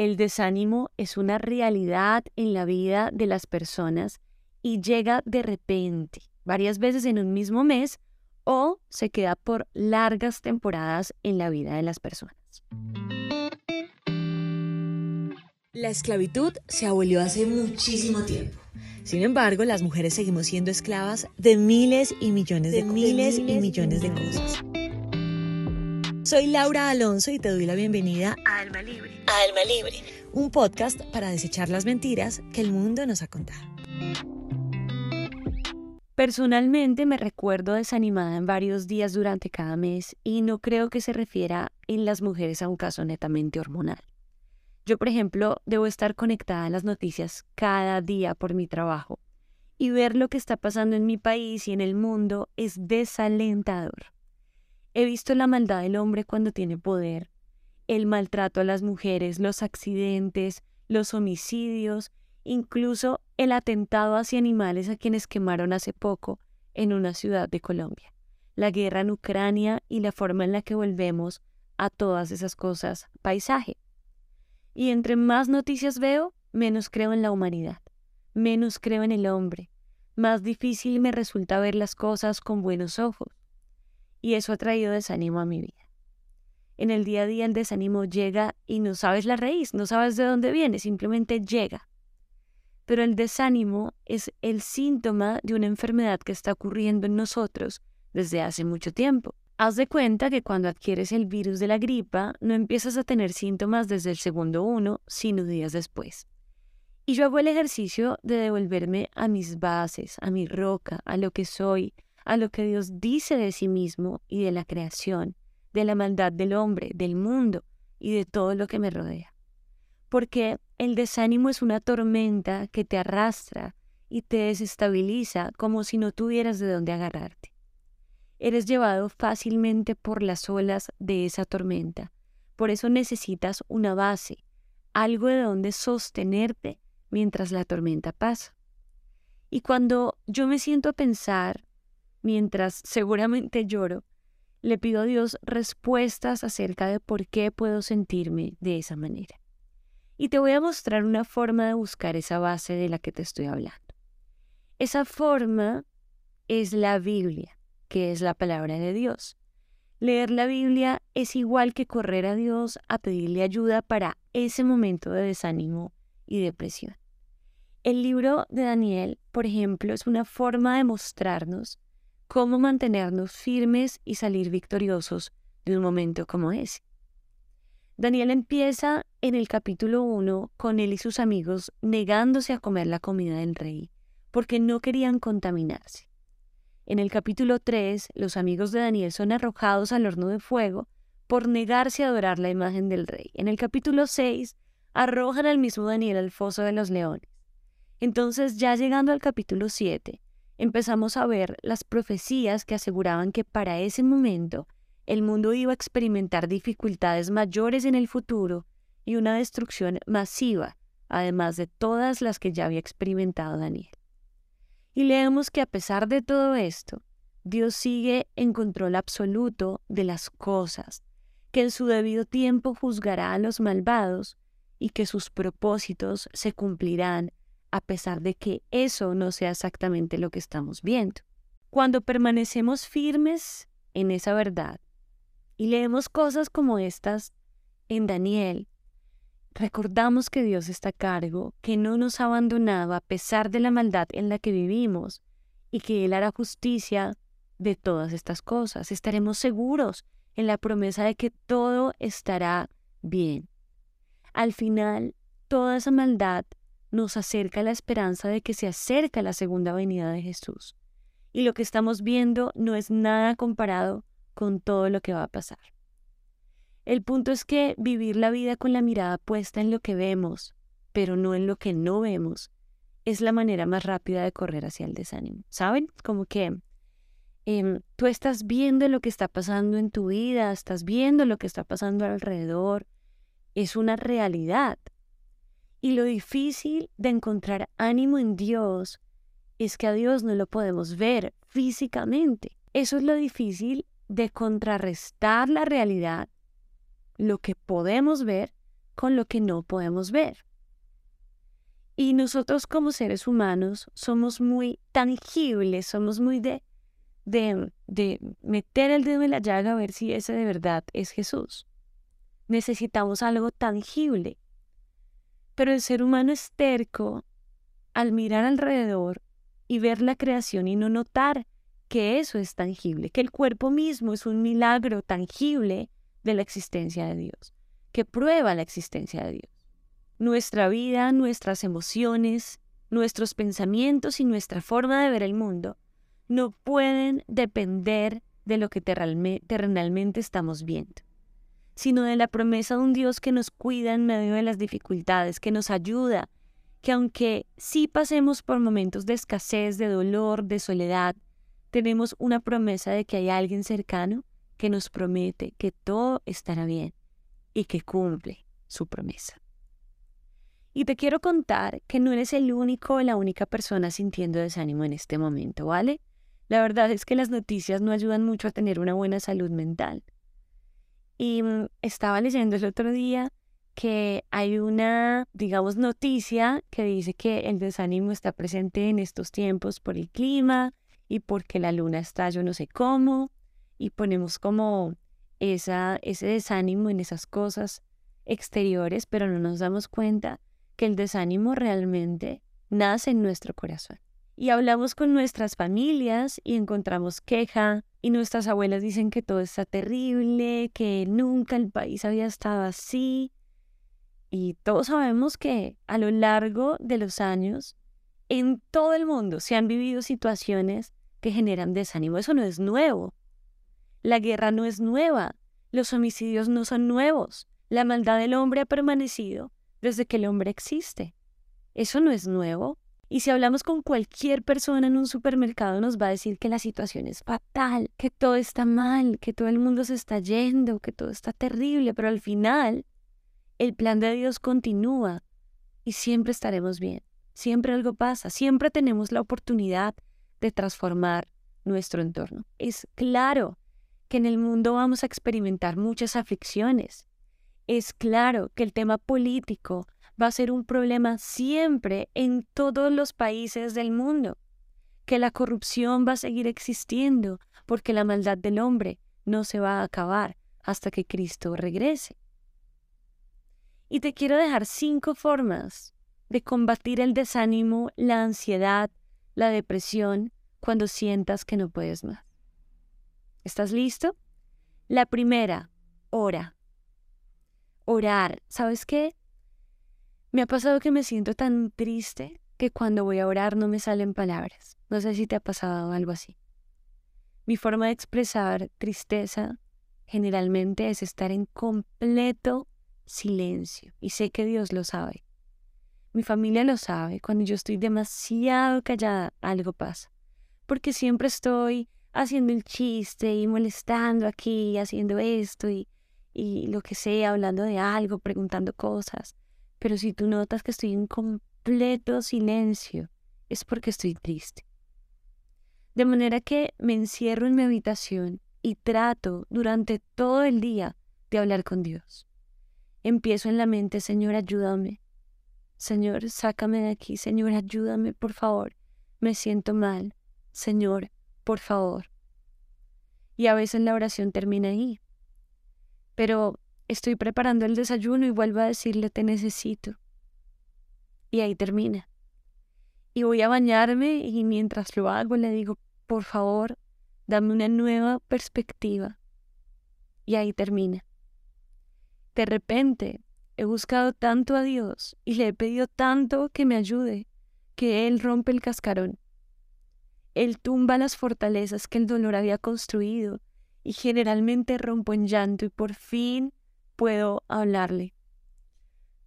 El desánimo es una realidad en la vida de las personas y llega de repente, varias veces en un mismo mes, o se queda por largas temporadas en la vida de las personas. La esclavitud se abolió hace muchísimo tiempo. Sin embargo, las mujeres seguimos siendo esclavas de miles y millones de, miles y millones de cosas. Soy Laura Alonso y te doy la bienvenida a Alma Libre. A Alma Libre, un podcast para desechar las mentiras que el mundo nos ha contado. Personalmente me recuerdo desanimada en varios días durante cada mes y no creo que se refiera en las mujeres a un caso netamente hormonal. Yo, por ejemplo, debo estar conectada a las noticias cada día por mi trabajo y ver lo que está pasando en mi país y en el mundo es desalentador. He visto la maldad del hombre cuando tiene poder, el maltrato a las mujeres, los accidentes, los homicidios incluso el atentado hacia animales a quienes quemaron hace poco en una ciudad de Colombia, la guerra en Ucrania y la forma en la que volvemos a todas esas cosas paisaje. Y entre más noticias veo, menos creo en la humanidad, menos creo en el hombre, más difícil me resulta ver las cosas con buenos ojos. Y eso ha traído desánimo a mi vida. En el día a día el desánimo llega y no sabes la raíz, no sabes de dónde viene, simplemente llega pero el desánimo es el síntoma de una enfermedad que está ocurriendo en nosotros desde hace mucho tiempo. Haz de cuenta que cuando adquieres el virus de la gripa, no empiezas a tener síntomas desde el segundo uno, sino días después. Y yo hago el ejercicio de devolverme a mis bases, a mi roca, a lo que soy, a lo que Dios dice de sí mismo y de la creación, de la maldad del hombre, del mundo y de todo lo que me rodea porque el desánimo es una tormenta que te arrastra y te desestabiliza como si no tuvieras de dónde agarrarte. Eres llevado fácilmente por las olas de esa tormenta. Por eso necesitas una base, algo de donde sostenerte mientras la tormenta pasa. Y cuando yo me siento a pensar, mientras seguramente lloro, le pido a Dios respuestas acerca de por qué puedo sentirme de esa manera y te voy a mostrar una forma de buscar esa base de la que te estoy hablando. Esa forma es la Biblia, que es la palabra de Dios. Leer la Biblia es igual que correr a Dios a pedirle ayuda para ese momento de desánimo y depresión. El libro de Daniel, por ejemplo, es una forma de mostrarnos cómo mantenernos firmes y salir victoriosos de un momento como ese. Daniel empieza en el capítulo 1 con él y sus amigos negándose a comer la comida del rey, porque no querían contaminarse. En el capítulo 3, los amigos de Daniel son arrojados al horno de fuego por negarse a adorar la imagen del rey. En el capítulo 6, arrojan al mismo Daniel al foso de los leones. Entonces, ya llegando al capítulo 7, empezamos a ver las profecías que aseguraban que para ese momento el mundo iba a experimentar dificultades mayores en el futuro y una destrucción masiva, además de todas las que ya había experimentado Daniel. Y leemos que a pesar de todo esto, Dios sigue en control absoluto de las cosas, que en su debido tiempo juzgará a los malvados y que sus propósitos se cumplirán a pesar de que eso no sea exactamente lo que estamos viendo. Cuando permanecemos firmes en esa verdad, y leemos cosas como estas en Daniel, recordamos que Dios está a cargo, que no nos ha abandonado a pesar de la maldad en la que vivimos y que Él hará justicia de todas estas cosas. Estaremos seguros en la promesa de que todo estará bien. Al final, toda esa maldad nos acerca la esperanza de que se acerca la segunda venida de Jesús. Y lo que estamos viendo no es nada comparado con todo lo que va a pasar. El punto es que vivir la vida con la mirada puesta en lo que vemos, pero no en lo que no vemos, es la manera más rápida de correr hacia el desánimo. ¿Saben? Como que em, tú estás viendo lo que está pasando en tu vida, estás viendo lo que está pasando alrededor, es una realidad. Y lo difícil de encontrar ánimo en Dios es que a Dios no lo podemos ver físicamente. Eso es lo difícil de contrarrestar la realidad, lo que podemos ver, con lo que no podemos ver. Y nosotros como seres humanos somos muy tangibles, somos muy de, de, de meter el dedo en la llaga a ver si ese de verdad es Jesús. Necesitamos algo tangible. Pero el ser humano es terco al mirar alrededor y ver la creación y no notar que eso es tangible, que el cuerpo mismo es un milagro tangible de la existencia de Dios, que prueba la existencia de Dios. Nuestra vida, nuestras emociones, nuestros pensamientos y nuestra forma de ver el mundo no pueden depender de lo que terrenalmente estamos viendo, sino de la promesa de un Dios que nos cuida en medio de las dificultades, que nos ayuda, que aunque sí pasemos por momentos de escasez, de dolor, de soledad, tenemos una promesa de que hay alguien cercano que nos promete que todo estará bien y que cumple su promesa. Y te quiero contar que no eres el único o la única persona sintiendo desánimo en este momento, ¿vale? La verdad es que las noticias no ayudan mucho a tener una buena salud mental. Y mm, estaba leyendo el otro día que hay una, digamos, noticia que dice que el desánimo está presente en estos tiempos por el clima y porque la luna está yo no sé cómo y ponemos como esa, ese desánimo en esas cosas exteriores, pero no nos damos cuenta que el desánimo realmente nace en nuestro corazón. Y hablamos con nuestras familias y encontramos queja y nuestras abuelas dicen que todo está terrible, que nunca el país había estado así. Y todos sabemos que a lo largo de los años, en todo el mundo se han vivido situaciones que generan desánimo. Eso no es nuevo. La guerra no es nueva. Los homicidios no son nuevos. La maldad del hombre ha permanecido desde que el hombre existe. Eso no es nuevo. Y si hablamos con cualquier persona en un supermercado nos va a decir que la situación es fatal, que todo está mal, que todo el mundo se está yendo, que todo está terrible, pero al final el plan de Dios continúa y siempre estaremos bien. Siempre algo pasa, siempre tenemos la oportunidad de transformar nuestro entorno. Es claro que en el mundo vamos a experimentar muchas aflicciones, es claro que el tema político va a ser un problema siempre en todos los países del mundo, que la corrupción va a seguir existiendo porque la maldad del hombre no se va a acabar hasta que Cristo regrese. Y te quiero dejar cinco formas de combatir el desánimo, la ansiedad, la depresión cuando sientas que no puedes más. ¿Estás listo? La primera, ora orar. ¿Sabes qué? Me ha pasado que me siento tan triste que cuando voy a orar no me salen palabras. No sé si te ha pasado algo así. Mi forma de expresar tristeza generalmente es estar en completo silencio y sé que Dios lo sabe. Mi familia lo sabe. Cuando yo estoy demasiado callada, algo pasa. Porque siempre estoy haciendo el chiste y molestando aquí, haciendo esto y y lo que sea, hablando de algo, preguntando cosas. Pero si tú notas que estoy en completo silencio, es porque estoy triste. De manera que me encierro en mi habitación y trato durante todo el día de hablar con Dios. Empiezo en la mente, Señor, ayúdame. Señor, sácame de aquí. Señor, ayúdame, por favor. Me siento mal. Señor, por favor. Y a veces la oración termina ahí pero estoy preparando el desayuno y vuelvo a decirle te necesito. Y ahí termina. Y voy a bañarme y mientras lo hago le digo, por favor, dame una nueva perspectiva. Y ahí termina. De repente he buscado tanto a Dios y le he pedido tanto que me ayude, que Él rompe el cascarón. Él tumba las fortalezas que el dolor había construido y generalmente rompo en llanto y por fin puedo hablarle.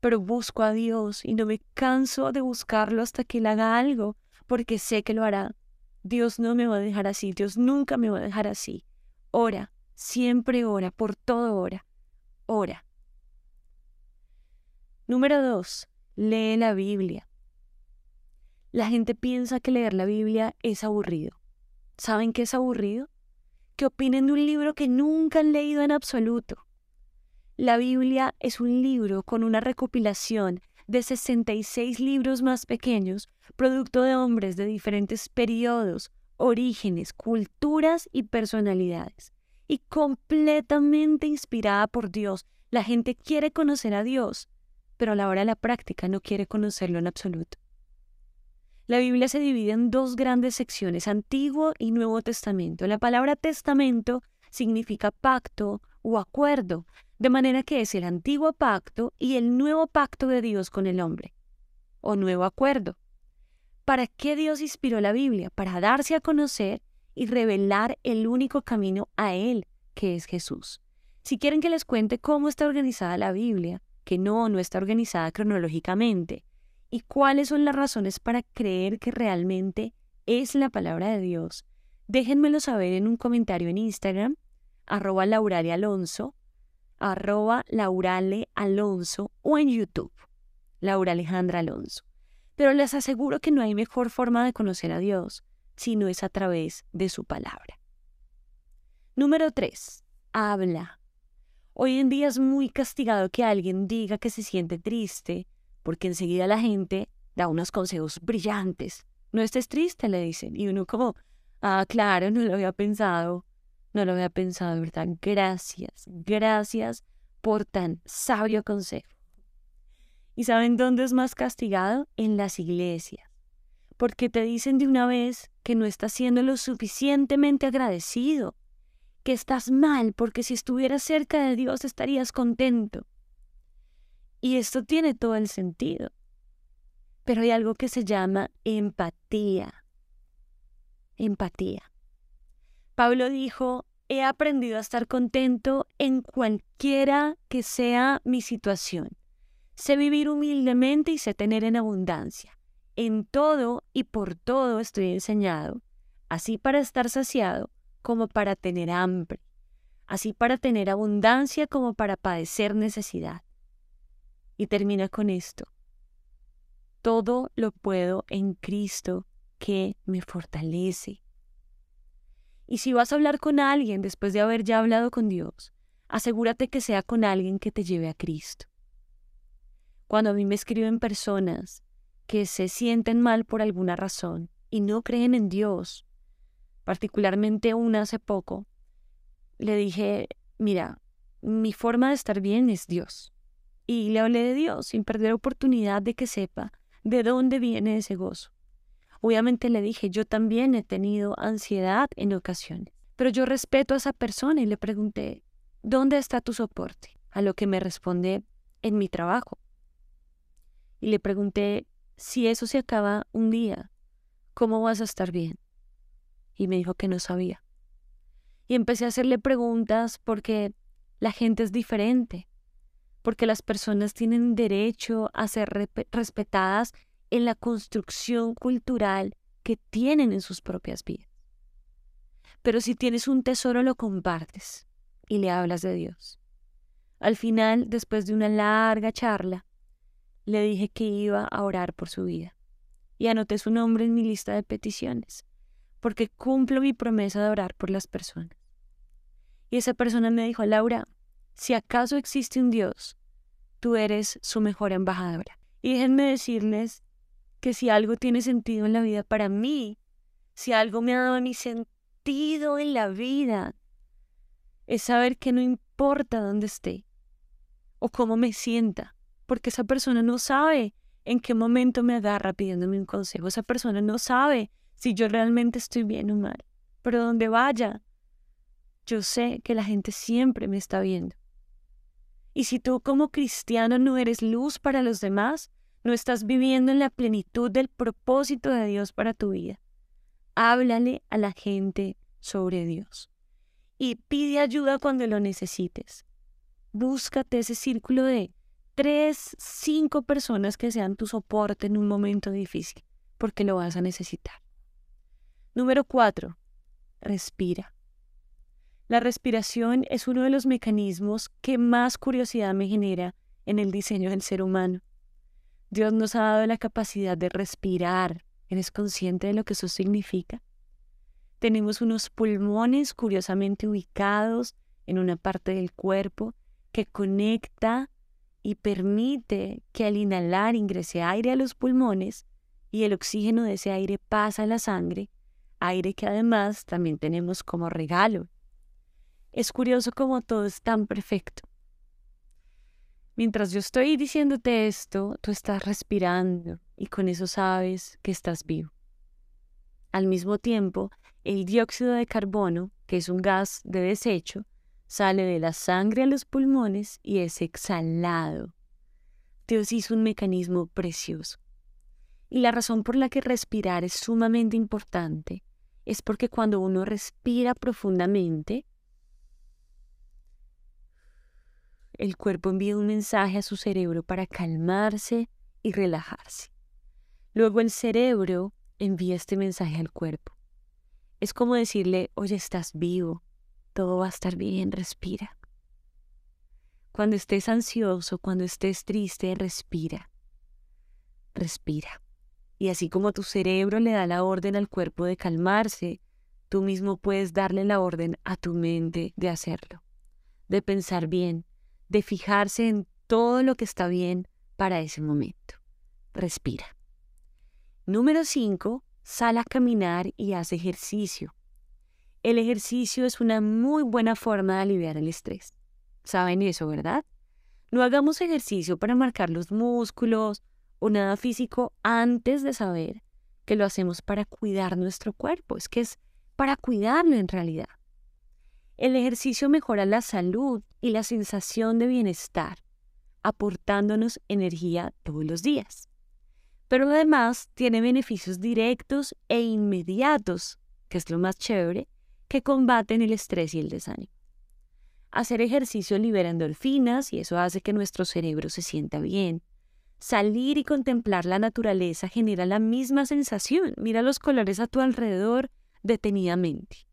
Pero busco a Dios y no me canso de buscarlo hasta que Él haga algo, porque sé que lo hará. Dios no me va a dejar así, Dios nunca me va a dejar así. Ora, siempre ora, por todo ora, ora. Número dos, lee la Biblia. La gente piensa que leer la Biblia es aburrido. ¿Saben qué es aburrido? que opinen de un libro que nunca han leído en absoluto. La Biblia es un libro con una recopilación de 66 libros más pequeños, producto de hombres de diferentes periodos, orígenes, culturas y personalidades, y completamente inspirada por Dios. La gente quiere conocer a Dios, pero a la hora de la práctica no quiere conocerlo en absoluto. La Biblia se divide en dos grandes secciones, Antiguo y Nuevo Testamento. La palabra testamento significa pacto o acuerdo, de manera que es el antiguo pacto y el nuevo pacto de Dios con el hombre, o nuevo acuerdo. ¿Para qué Dios inspiró la Biblia? Para darse a conocer y revelar el único camino a Él, que es Jesús. Si quieren que les cuente cómo está organizada la Biblia, que no, no está organizada cronológicamente, y cuáles son las razones para creer que realmente es la palabra de Dios, déjenmelo saber en un comentario en Instagram, arroba Alonso, arroba Laurale Alonso o en YouTube, Laura Alejandra Alonso. Pero les aseguro que no hay mejor forma de conocer a Dios si no es a través de su palabra. Número 3. Habla. Hoy en día es muy castigado que alguien diga que se siente triste, porque enseguida la gente da unos consejos brillantes. No estés triste, le dicen. Y uno como, ah, claro, no lo había pensado. No lo había pensado, ¿verdad? Gracias, gracias por tan sabio consejo. ¿Y saben dónde es más castigado? En las iglesias. Porque te dicen de una vez que no estás siendo lo suficientemente agradecido, que estás mal porque si estuvieras cerca de Dios estarías contento. Y esto tiene todo el sentido. Pero hay algo que se llama empatía. Empatía. Pablo dijo, he aprendido a estar contento en cualquiera que sea mi situación. Sé vivir humildemente y sé tener en abundancia. En todo y por todo estoy enseñado, así para estar saciado como para tener hambre, así para tener abundancia como para padecer necesidad. Y termina con esto. Todo lo puedo en Cristo que me fortalece. Y si vas a hablar con alguien después de haber ya hablado con Dios, asegúrate que sea con alguien que te lleve a Cristo. Cuando a mí me escriben personas que se sienten mal por alguna razón y no creen en Dios, particularmente una hace poco, le dije, mira, mi forma de estar bien es Dios. Y le hablé de Dios sin perder oportunidad de que sepa de dónde viene ese gozo. Obviamente le dije, yo también he tenido ansiedad en ocasiones, pero yo respeto a esa persona y le pregunté, ¿dónde está tu soporte? A lo que me responde, en mi trabajo. Y le pregunté, si eso se acaba un día, ¿cómo vas a estar bien? Y me dijo que no sabía. Y empecé a hacerle preguntas porque la gente es diferente, porque las personas tienen derecho a ser respetadas en la construcción cultural que tienen en sus propias vidas. Pero si tienes un tesoro lo compartes y le hablas de Dios. Al final, después de una larga charla, le dije que iba a orar por su vida y anoté su nombre en mi lista de peticiones, porque cumplo mi promesa de orar por las personas. Y esa persona me dijo, Laura, si acaso existe un Dios, tú eres su mejor embajadora. Y déjenme decirles que si algo tiene sentido en la vida para mí, si algo me ha dado mi sentido en la vida, es saber que no importa dónde esté o cómo me sienta, porque esa persona no sabe en qué momento me agarra pidiéndome un consejo, esa persona no sabe si yo realmente estoy bien o mal, pero donde vaya, yo sé que la gente siempre me está viendo. Y si tú como cristiano no eres luz para los demás, no estás viviendo en la plenitud del propósito de Dios para tu vida. Háblale a la gente sobre Dios y pide ayuda cuando lo necesites. Búscate ese círculo de tres, cinco personas que sean tu soporte en un momento difícil, porque lo vas a necesitar. Número cuatro, respira. La respiración es uno de los mecanismos que más curiosidad me genera en el diseño del ser humano. Dios nos ha dado la capacidad de respirar. ¿Eres consciente de lo que eso significa? Tenemos unos pulmones curiosamente ubicados en una parte del cuerpo, que conecta y permite que al inhalar ingrese aire a los pulmones y el oxígeno de ese aire pasa a la sangre, aire que además también tenemos como regalo. Es curioso cómo todo es tan perfecto. Mientras yo estoy diciéndote esto, tú estás respirando y con eso sabes que estás vivo. Al mismo tiempo, el dióxido de carbono, que es un gas de desecho, sale de la sangre a los pulmones y es exhalado. Dios hizo un mecanismo precioso. Y la razón por la que respirar es sumamente importante es porque cuando uno respira profundamente, el cuerpo envía un mensaje a su cerebro para calmarse y relajarse. Luego el cerebro envía este mensaje al cuerpo. Es como decirle, oye, estás vivo, todo va a estar bien, respira. Cuando estés ansioso, cuando estés triste, respira. Respira. Y así como tu cerebro le da la orden al cuerpo de calmarse, tú mismo puedes darle la orden a tu mente de hacerlo, de pensar bien, de fijarse en todo lo que está bien para ese momento. Respira. Número 5. Sal a caminar y haz ejercicio. El ejercicio es una muy buena forma de aliviar el estrés. ¿Saben eso, verdad? No hagamos ejercicio para marcar los músculos o nada físico antes de saber que lo hacemos para cuidar nuestro cuerpo. Es que es para cuidarlo en realidad. El ejercicio mejora la salud y la sensación de bienestar, aportándonos energía todos los días pero además tiene beneficios directos e inmediatos, que es lo más chévere, que combaten el estrés y el desánimo. Hacer ejercicio libera endorfinas y eso hace que nuestro cerebro se sienta bien. Salir y contemplar la naturaleza genera la misma sensación. Mira los colores a tu alrededor detenidamente.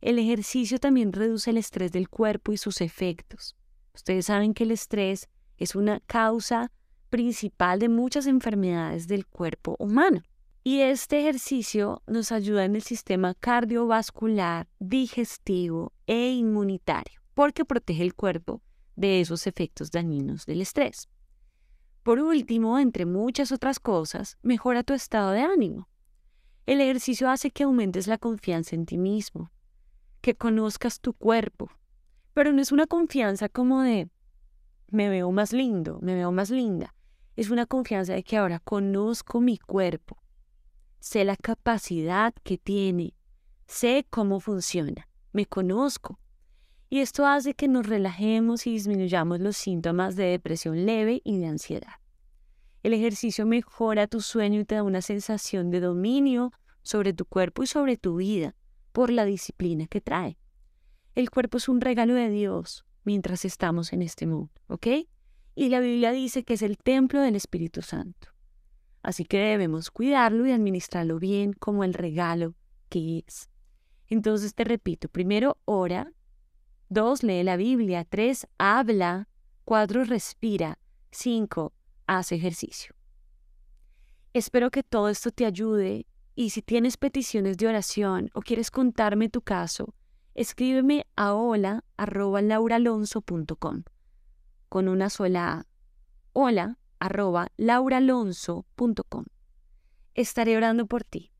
El ejercicio también reduce el estrés del cuerpo y sus efectos. Ustedes saben que el estrés es una causa principal de muchas enfermedades del cuerpo humano. Y este ejercicio nos ayuda en el sistema cardiovascular, digestivo e inmunitario, porque protege el cuerpo de esos efectos dañinos del estrés. Por último, entre muchas otras cosas, mejora tu estado de ánimo. El ejercicio hace que aumentes la confianza en ti mismo, que conozcas tu cuerpo, pero no es una confianza como de me veo más lindo, me veo más linda, es una confianza de que ahora conozco mi cuerpo, sé la capacidad que tiene, sé cómo funciona, me conozco. Y esto hace que nos relajemos y disminuyamos los síntomas de depresión leve y de ansiedad. El ejercicio mejora tu sueño y te da una sensación de dominio sobre tu cuerpo y sobre tu vida por la disciplina que trae. El cuerpo es un regalo de Dios mientras estamos en este mundo, ¿ok? y la Biblia dice que es el templo del Espíritu Santo. Así que debemos cuidarlo y administrarlo bien como el regalo que es. Entonces te repito, primero ora, dos lee la Biblia, tres habla, cuatro respira, cinco hace ejercicio. Espero que todo esto te ayude y si tienes peticiones de oración o quieres contarme tu caso, escríbeme a hola.lauralonso.com con una sola A. Hola arroba lauralonso.com. Estaré orando por ti.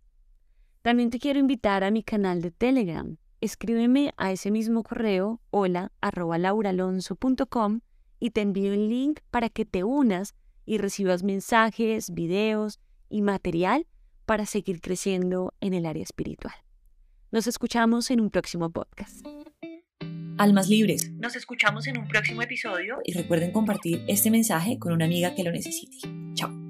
También te quiero invitar a mi canal de Telegram. Escríbeme a ese mismo correo hola arroba lauralonso.com y te envío el link para que te unas y recibas mensajes, videos y material para seguir creciendo en el área espiritual. Nos escuchamos en un próximo podcast. Almas Libres. Nos escuchamos en un próximo episodio y recuerden compartir este mensaje con una amiga que lo necesite. Chao.